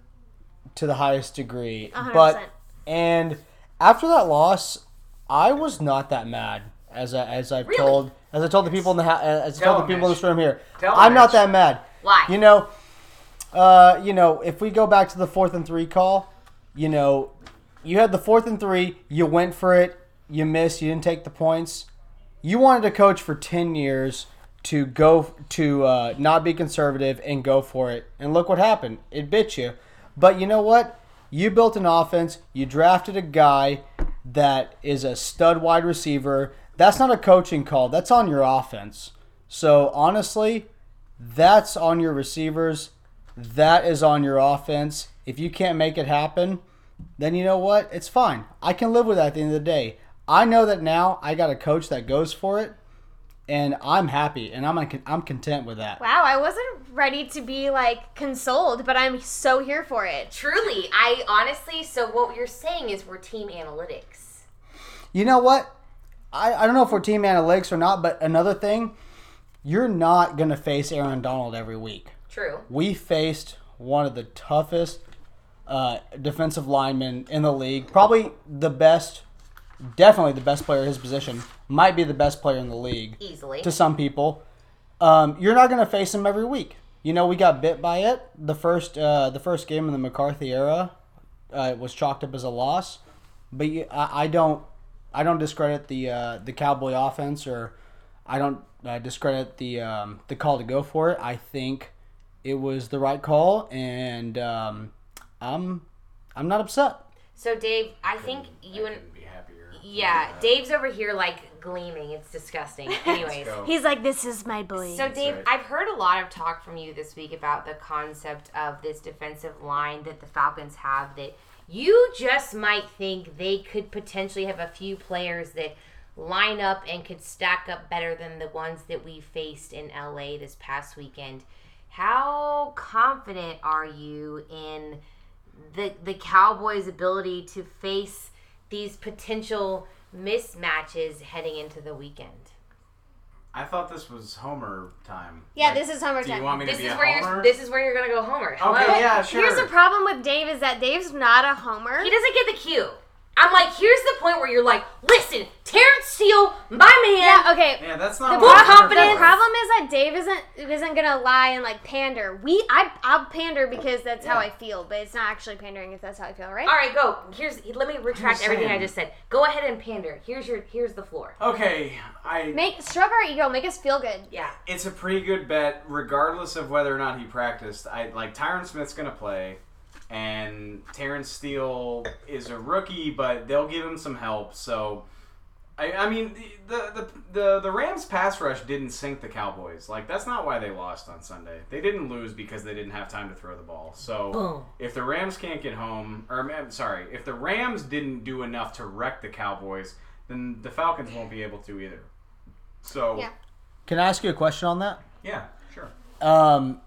to the highest degree, hundred but and after that loss, I was not that mad as I, as I've told as I told the people in the ha- as I told the them, people in this room here. Tell I'm not that mad. Why? You know, uh, you know, if we go back to the fourth and three call, you know, you had the fourth and three, you went for it, you missed, you didn't take the points. You wanted to coach for ten years to go to uh, not be conservative and go for it, and look what happened. It bit you. But you know what? You built an offense. You drafted a guy that is a stud wide receiver. That's not a coaching call. That's on your offense. So honestly, that's on your receivers. That is on your offense. If you can't make it happen, then you know what? It's fine. I can live with that at the end of the day. I know that now I got a coach that goes for it, and I'm happy and I'm I'm content with that. Wow, I wasn't ready to be like consoled, but I'm so here for it. Truly, I honestly. So what you're saying is we're team analytics. You know what? I, I don't know if we're team analytics or not, but another thing, you're not going to face Aaron Donald every week. True. We faced one of the toughest uh, defensive linemen in the league. Probably the best, definitely the best player at his position. Might be the best player in the league Easily. to some people. Um, you're not going to face him every week. You know, we got bit by it. The first, uh, the first game in the McCarthy era uh, was chalked up as a loss. But you, I, I don't, I don't discredit the uh, the Cowboy offense, or I don't uh, discredit the um, the call to go for it. I think it was the right call, and um, I'm I'm not upset. So Dave, I think you and be happier. yeah, Dave's over here like gleaming. It's disgusting. Anyways. He's like, "This is my boy." So, Dave, right. I've heard a lot of talk from you this week about the concept of this defensive line that the Falcons have that you just might think they could potentially have a few players that line up and could stack up better than the ones that we faced in LA this past weekend. How confident are you in the the Cowboys' ability to face these potential mismatches heading into the weekend? I thought this was Homer time. Yeah, Like, this is Homer time. Do you want me to be is a where Homer? you're. This is where you're gonna go Homer. Hello. okay, yeah, sure. Here's the problem with Dave is that Dave's not a homer. He doesn't get the cue. I'm like, here's the point where you're like, listen, Terence Steele, my man. Yeah, okay. Yeah, that's not Full what pro- confidence. the problem is that Dave isn't isn't gonna lie and like pander. We I I'll pander because that's how I feel, but it's not actually pandering if that's how I feel, right? All right, go. Here's. Let me retract everything I just said. Go ahead and pander. Here's your. Here's the floor. Okay, I. Make stroke our ego, make us feel good. Yeah. It's a pretty good bet, regardless of whether or not he practiced. I like Tyron Smith's gonna play, and Terence Steele is a rookie, but they'll give him some help. So, I, I mean, the, the the the Rams pass rush didn't sink the Cowboys. Like that's not why they lost on Sunday. They didn't lose because they didn't have time to throw the ball. So, Boom. if the Rams can't get home, or I'm sorry, if the Rams didn't do enough to wreck the Cowboys, then the Falcons won't be able to either. So, Yeah. Can I ask you a question on that? yeah sure. Um,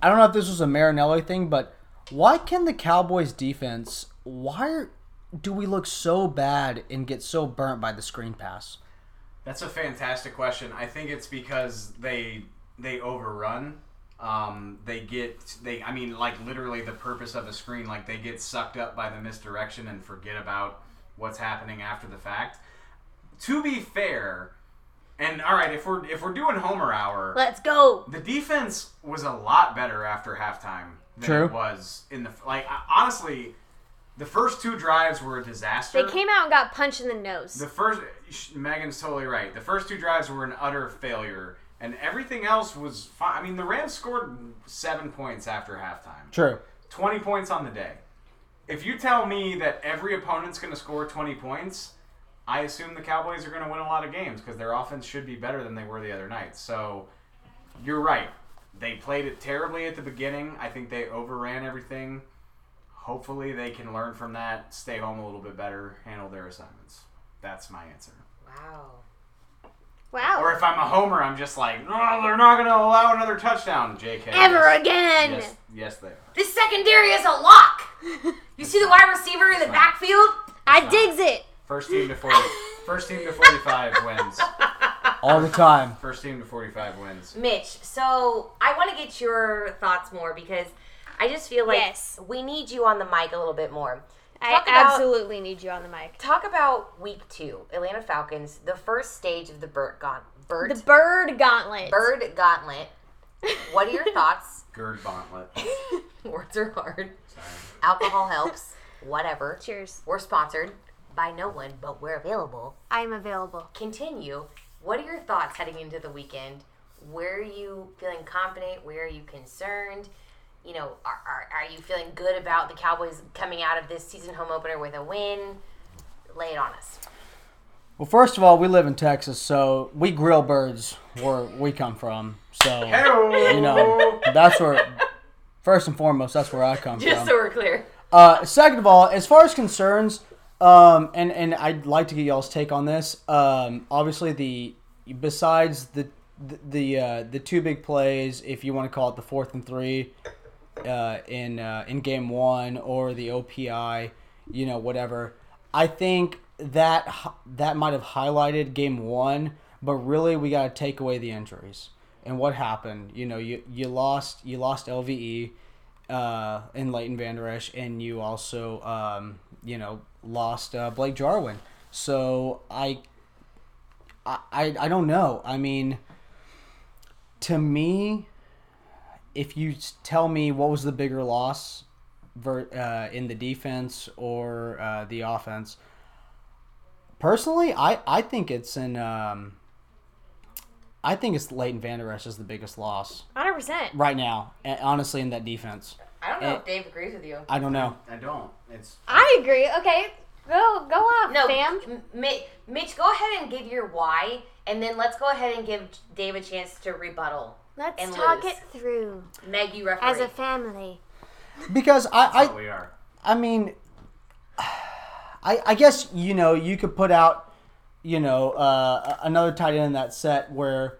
I don't know if this was a Marinelli thing, but why can the Cowboys defense? Why do we look so bad and get so burnt by the screen pass? That's a fantastic question. I think it's because they they overrun. Um, they get they. I mean, like literally the purpose of a screen. Like they get sucked up by the misdirection and forget about what's happening after the fact. To be fair, and all right, if we're if we're doing Homer hour, Let's go. the defense was a lot better after halftime than True. it was in the like. Honestly, the first two drives were a disaster. They came out and got punched in the nose. The first, Megan's totally right. The first two drives were an utter failure, and everything else was fine. I mean, the Rams scored seven points after halftime, True. 20 points on the day. if you tell me that every opponent's going to score 20 points, I assume the Cowboys are going to win a lot of games because their offense should be better than they were the other night. So you're right. They played it terribly at the beginning. I think they overran everything. Hopefully, they can learn from that, stay home a little bit better, handle their assignments. That's my answer. Wow. Wow. Or if I'm a homer, I'm just like, no, they're not going to allow another touchdown, JK. Ever Yes. again. Yes, yes, they are. This secondary is a lock. You see the wide receiver in the backfield? I digs it. First team to 40, first team to 45 wins. All the time. First team to 45 wins. Mitch, so I want to get your thoughts more because I just feel like Yes. we need you on the mic a little bit more. I about- absolutely need you on the mic. Talk about week two, Atlanta Falcons, the first stage of the bird gaunt, bird, The bird gauntlet. bird gauntlet. What are your thoughts? Gird Gauntlet. Words are hard. Sorry. Alcohol helps. Whatever. Cheers. We're sponsored by no one, but we're available. I'm available. Continue. What are your thoughts heading into the weekend? Where are you feeling confident? Where are you concerned? You know, are, are, are you feeling good about the Cowboys coming out of this season home opener with a win? Lay it on us. Well, first of all, we live in Texas, so we grill birds where we come from. So you know that's where. First and foremost, that's where I come Just from. Just so we're clear. Uh, second of all, as far as concerns, um, and and I'd like to get y'all's take on this. Um, obviously, the besides the the uh, the two big plays, if you want to call it the fourth and three, uh, in uh, in game one or the OPI, you know, whatever. I think that that might have highlighted game one, but really we got to take away the injuries and what happened. You know, you you lost you lost LVE uh, in Leighton Vander Esch, and you also um, you know lost uh, Blake Jarwin. So I, I I don't know. I mean, to me, if you tell me what was the bigger loss ver, uh, in the defense or uh, the offense, personally, I, I think it's in. Um, I think it's Leighton Vander Esch is the biggest loss 100%. right now, honestly, in that defense. I don't know Eh. if Dave agrees with you. I don't know. I don't. It's I agree. Okay. Go go off, No, fam. M- Mitch, go ahead and give your why, and then let's go ahead and give Dave a chance to rebuttal. Let's and talk lose. it through Meg, you referee. as a family. Because I, what I we are. I mean, I, I guess you know you could put out, you know, uh, another tight end in that set where,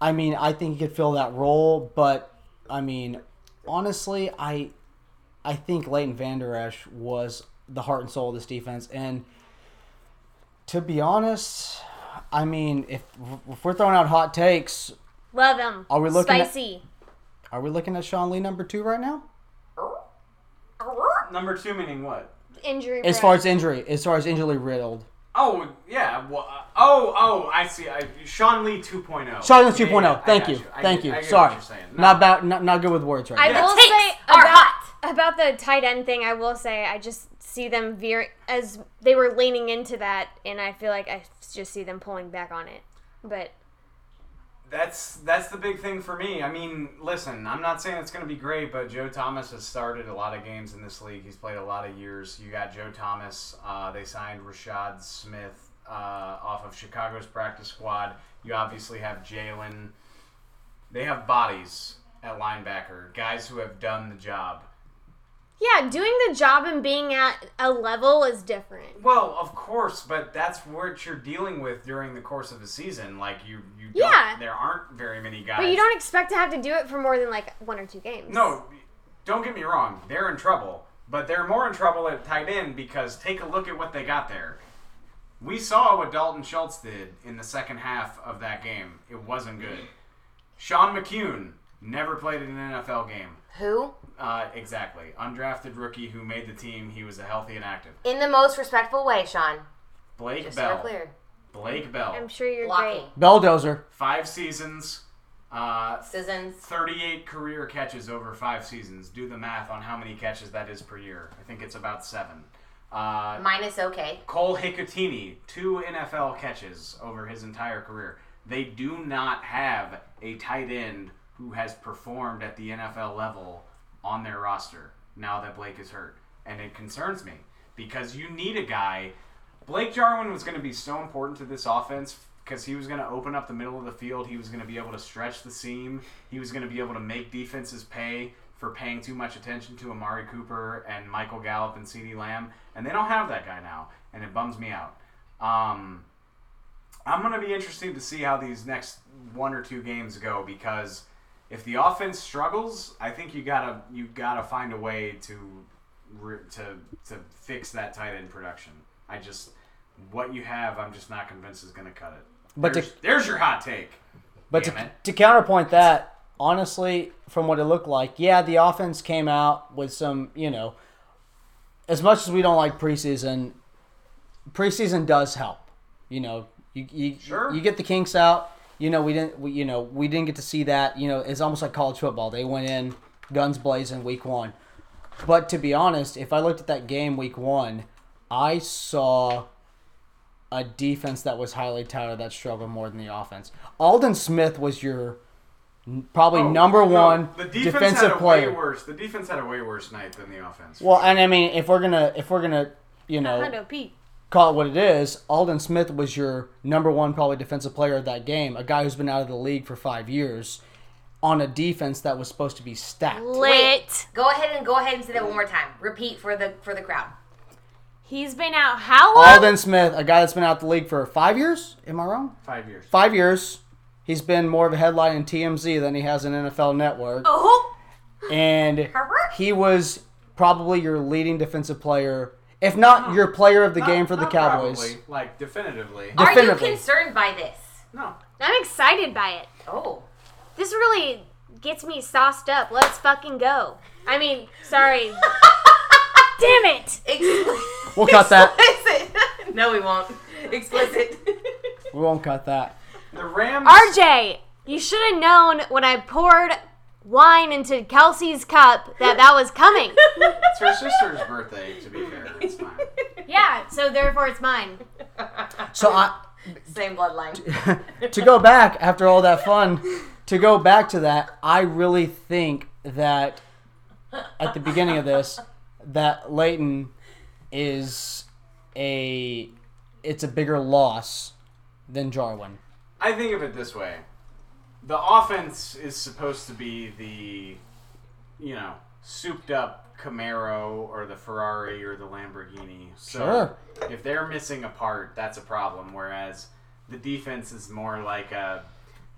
I mean, I think he could fill that role, but I mean, honestly, I, I think Leighton Vander Esch was the heart and soul of this defense, and to be honest, I mean, if, if we're throwing out hot takes, Love him. Are we looking at- Spicy. are we looking at Sean Lee number two right now? Number two meaning what? Injury. As far as injury, as far as injury riddled. Oh yeah. Well, uh, oh oh, I see. I, Sean Lee 2.0. Sean Lee Yeah, 2.0. yeah, I Thank got you. I Thank get- you. I Sorry. What you're saying. No. Not about not, not good with words right I now. will say about, about the tight end thing. I will say I just see them veer as they were leaning into that, and I feel like I just see them pulling back on it. But That's that's the big thing for me. I mean, listen, I'm not saying it's going to be great, but Joe Thomas has started a lot of games in this league. He's played a lot of years. You got Joe Thomas. Uh, they signed Rashad Smith uh, off of Chicago's practice squad. You obviously have Jaylon. They have bodies at linebacker, guys who have done the job. Yeah, doing the job and being at a level is different. Well, of course, but that's what you're dealing with during the course of a season. Like you, you don't, Yeah. there aren't very many guys. But you don't expect to have to do it for more than like one or two games. No, don't get me wrong. They're in trouble, but they're more in trouble at tight end because take a look at what they got there. We saw what Dalton Schultz did in the second half of that game. It wasn't good. Sean McKeon never played in an NFL game. Who? Uh, exactly. Undrafted rookie who made the team. He was a healthy and active. In the most respectful way, Sean. Blake Just so Bell. clear. Blake Bell. I'm sure you're Blocking. great. Belldozer. Five seasons. Uh, Seasons. 38 career catches over five seasons. Do the math on how many catches that is per year. I think it's about seven. Uh, Minus okay. Cole Hikutini, two NFL catches over his entire career. They do not have a tight end who has performed at the NFL level on their roster now that Blake is hurt. and it concerns me because you need a guy. Blake Jarwin was going to be so important to this offense because he was going to open up the middle of the field. He was going to be able to stretch the seam. He was going to be able to make defenses pay for paying too much attention to Amari Cooper and Michael Gallup and CeeDee Lamb, and they don't have that guy now, and it bums me out. Um, I'm going to be interested to see how these next one or two games go because if the offense struggles, I think you gotta you gotta find a way to to to fix that tight end production. I just what you have, I'm just not convinced is going to cut it. But to- there's, there's your hot take. But to, to counterpoint that, honestly, from what it looked like, yeah, the offense came out with some, you know, as much as we don't like preseason, preseason does help. You know, you you, Sure. you get the kinks out. You know, we didn't, we, you know, we didn't get to see that. You know, it's almost like college football. They went in guns blazing week one. But to be honest, if I looked at that game week one, I saw a defense that was highly touted that struggled more than the offense. Aldon Smith was your probably Oh, number no, one the defense defensive had a player. Way worse. The defense had a way worse night than the offense. Well, and I mean, if we're gonna if we're gonna you know Hundo Pete. Call it what it is, Aldon Smith was your number one probably defensive player of that game. A guy who's been out of the league for five years on a defense that was supposed to be stacked. Lit. Go ahead and go ahead and say that one more time. Repeat for the for the crowd. He's been out how long? Aldon Smith, a guy that's been out the league for five years. Am I wrong? five years. Five years. He's been more of a headline in TMZ than he has in NFL Network. Oh, and he was probably your leading defensive player, if not your player of the Not- game for the Cowboys. Probably, like definitively. definitively. Are you concerned by this? No. I'm excited by it. Oh. This really gets me sauced up. Let's fucking go. I mean, sorry. Damn it. Explicit. We'll cut that. No, we won't. Explicit. We won't cut that. The Rams. RJ, you should have known when I poured wine into Kelsey's cup that that was coming. It's her sister's birthday. To be fair, it's fine. yeah, so therefore it's mine. So I, Same bloodline. to go back after all that fun, to go back to that, I really think that at the beginning of this, that Leighton is a it's a bigger loss than Jarwin. I think of it this way: the offense is supposed to be the, you know, souped-up Camaro or the Ferrari or the Lamborghini. So Sure. if they're missing a part, that's a problem. Whereas the defense is more like a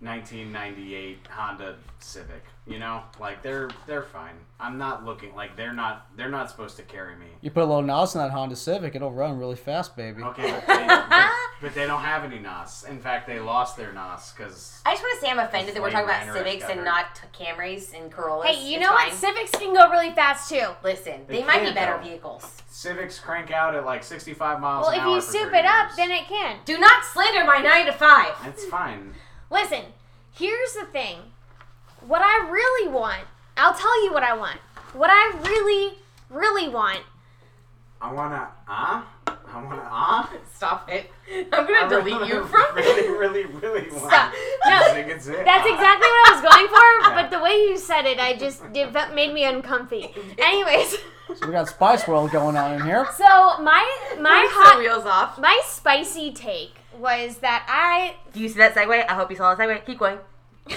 1998 Honda Civic. You know, like they're they're fine. I'm not looking like they're not they're not supposed to carry me. You put a little NOS in that Honda Civic, it'll run really fast, baby. Okay, but they, but, but they don't have any NOS. In fact, they lost their NOS because I just want to say I'm offended that we're talking about Civics and not Camrys and Corollas. Hey, you It's know what? fine. Civics can go really fast too. Listen, They they, might be can't, better though. vehicles. Civics crank out at like 65 miles Well, an if hour. you for soup 30 it up, years. then it can. Do not slander my nine to five. It's fine. Listen, here's the thing. What I really want, I'll tell you what I want. What I really, really want. I wanna ah. I wanna ah. Stop it. I'm gonna I delete really, you from really, really, really want. Stop. No, I think it's it. That's exactly what I was going for, Yeah. but the way you said it, I just it that made me uncomfy. Anyways, So we got Spice World going on in here. so my my Set hot wheels off. my spicy take was that I Do you see that segue? I hope you saw the segue. Keep going.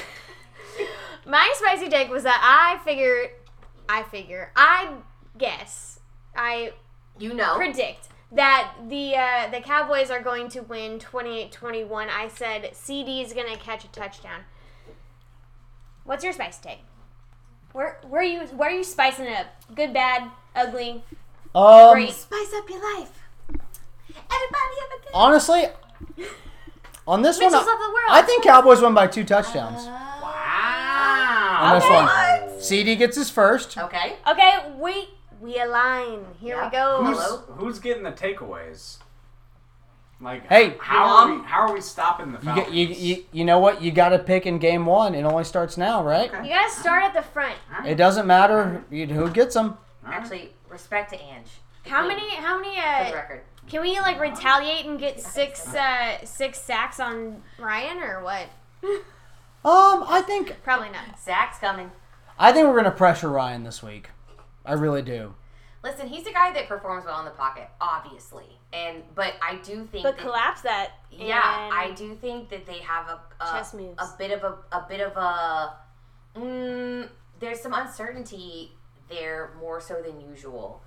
my spicy take was that I figured I figure I guess I You know. predict that the uh, the Cowboys are going to win 28-21. I said CeeDee is going to catch a touchdown. What's your spice take? Where where are you where are you spicing it up? Good, bad, ugly, Um, great. Spice up your life. Everybody have a good. honestly, on this one, Mitchell's of the. I think Cowboys won by two touchdowns. Wow. on this okay. one, CeeDee gets his first. Okay. Okay, we we align. Here Yeah. we go. Who's, Hello? who's getting the takeaways? Like, Hey, how you are we? How are we stopping the You, Falcons? get, you, you, you know what? You got to pick in game one. It only starts now, right? You gotta start at the front. It doesn't matter who gets them. Actually, respect to Ange. How many how many For the uh record. Can we like retaliate and get six uh six sacks on Ryan or what? Um, I think Probably not. Zach's coming. I think we're gonna pressure Ryan this week. I really do. Listen, he's a guy that performs well in the pocket, obviously, and but I do think But that, collapse that. yeah, and- I do think that they have a a, Chess moves. a bit of a a bit of a mm, there's some uncertainty there more so than usual.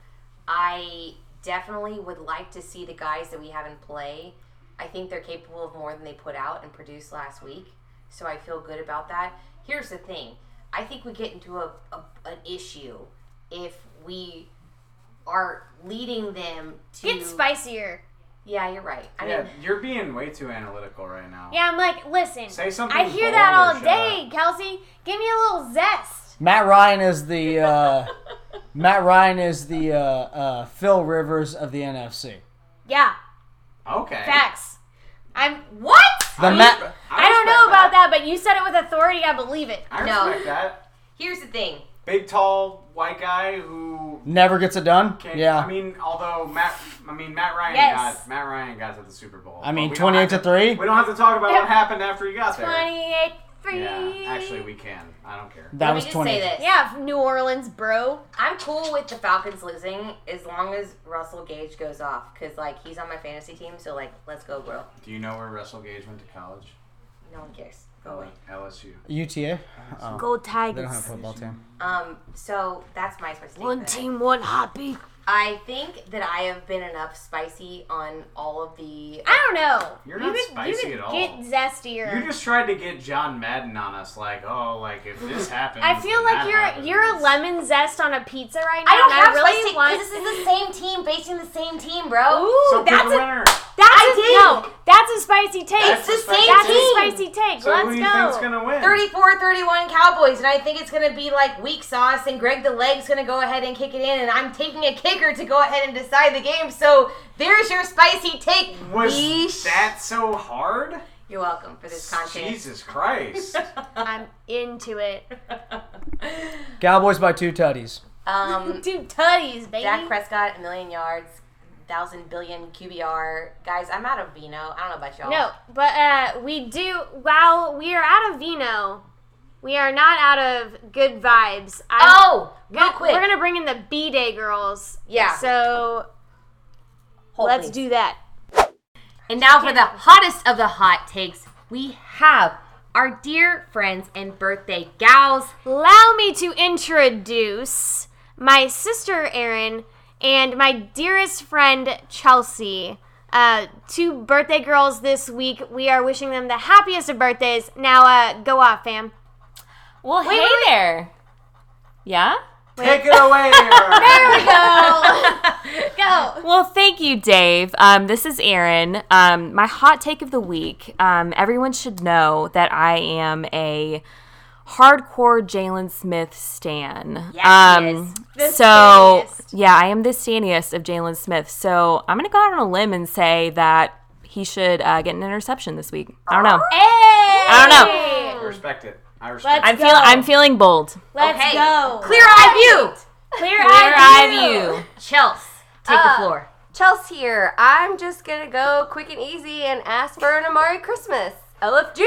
I definitely would like to see the guys that we have in play. I think they're capable of more than they put out and produced last week, so I feel good about that. Here's the thing: I think we get into a, a an issue if we are leading them to Get spicier. Yeah, you're right. I yeah, mean, you're being way too analytical right now. Yeah, I'm like, listen. Say something I hear that all day, up. Kelsey. Give me a little zest. Matt Ryan is the uh, Matt Ryan is the uh, uh, Phil Rivers of the NFC. Yeah, Okay. facts. I'm what? The I Matt. respect- I don't know about that, but you said it with authority. I believe it. I No. respect that. here's the thing. Big, tall, white guy who Never gets it done. can. Yeah. I mean, although Matt, I mean Matt Ryan Yes. got Matt Ryan got to the Super Bowl. I mean, But we don't 28 have to 3? We don't have to talk about what happened after he got there. Twenty-eight, three. Yeah, actually, we can. I don't care. that Let was me just 20. say this. Yeah, New Orleans, bro. I'm cool with the Falcons losing as long as Russell Gage goes off, cause like he's on my fantasy team. So like, let's go, bro. Do you know where Russell Gage went to college? No one cares. Go away. LSU. UTA. Oh, Go they don't have a Tigers. football team. Um, so that's my spicy. take One team, one hobby. I think that I have been enough spicy on all of the. I don't know. You're you not could, spicy you could at all. Get zestier. You just tried to get John Madden on us, like, oh, like if this happens. I feel like you're happens. you're a lemon zest on a pizza right now. I don't and have I really spicy want. this is the same team, facing the same team, bro. Ooh, So that's a a winner. that's I a did. no. That's a spicy take. That's the a spicy same That's team. a spicy take. So Let's who do you go. think's gonna win? 34-31 Cowboys, and I think it's gonna be like weak sauce, and Greg the Leg's gonna go ahead and kick it in, and I'm taking a kicker to go ahead and decide the game. So there's your spicy take. Was Yeesh. that so hard? You're welcome for this content. Jesus Christ. I'm into it. Cowboys by two tutties. um, Two tutties, baby. Dak Prescott, a million yards, thousand billion QBR. Guys, I'm out of vino. I don't know about y'all. No, but uh, we do. While we are out of vino, we are not out of good vibes. I, Oh, real Good- quick. We're gonna bring in the B Day girls. Yeah. So Hold, let's please. do that. And now for the hottest of the hot takes, we have our dear friends and birthday gals. Allow me to introduce my sister Erin and my dearest friend Chelsea. Uh, two birthday girls this week. We are wishing them the happiest of birthdays. Now, uh, go off, fam. Well, Wait, hey wait, wait. there. Yeah? Take it away. There we go. go. Well, thank you, Dave. Um, this is Erin. Um, my hot take of the week. Um, everyone should know that I am a hardcore Jaylon Smith stan. Yes, um, he is. The so staniest. yeah, I am the staniest of Jaylon Smith. So I'm gonna go out on a limb and say that he should uh, get an interception this week. I don't know. Hey. I don't know. I respect it. I respect Let's I'm feeling. I'm feeling bold. Let's okay. go. Clear eye view. Clear, Clear eye eye view. Chelsea, take Uh, the floor. Chelsea here. I'm just gonna go quick and easy and ask for an Amari Christmas. LFG.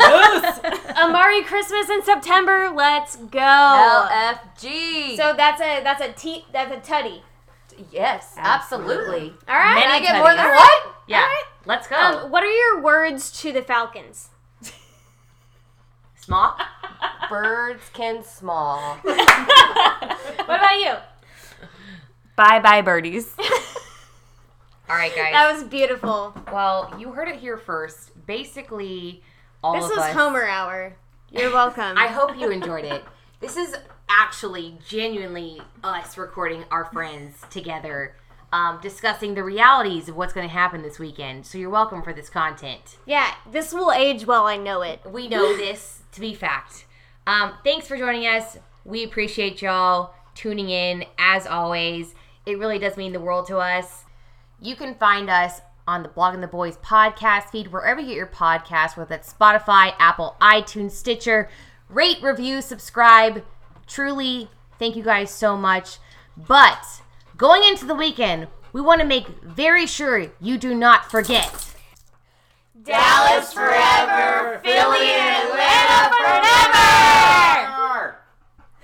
Amari Christmas in September. Let's go. LFG. So that's a that's a t that's a tutty. Yes, absolutely. All right. Many Can I get tutties. more than All one? right. Yeah. Let's go. Um, what are your words to the Falcons? Small. Birds can small. What about you? Bye, bye, birdies. All right, guys. That was beautiful. well, you heard it here first. Basically, all This was us. Homer hour. You're welcome. I hope you enjoyed it. This is actually genuinely us recording our friends together, um, discussing the realities of what's going to happen this weekend. So you're welcome for this content. yeah, this will age well. I know it. We know this to be fact. Um, thanks for joining us. We appreciate y'all tuning in as always. It really does mean the world to us. You can find us on the Blogging the Boys podcast feed, wherever you get your podcast, whether that's Spotify, Apple, iTunes, Stitcher. Rate, review, subscribe. Truly, thank you guys so much. But going into the weekend, we want to make very sure you do not forget. Dallas forever, Philly and Atlanta forever.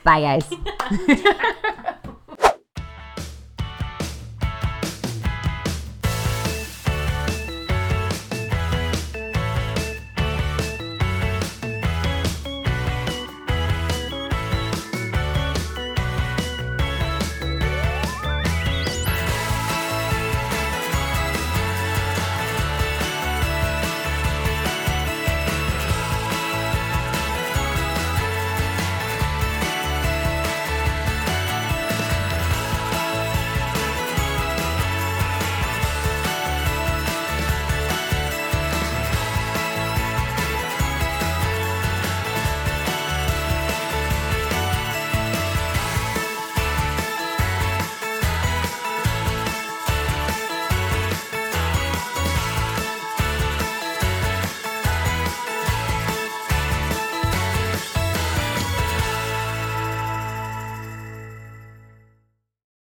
Bye, guys.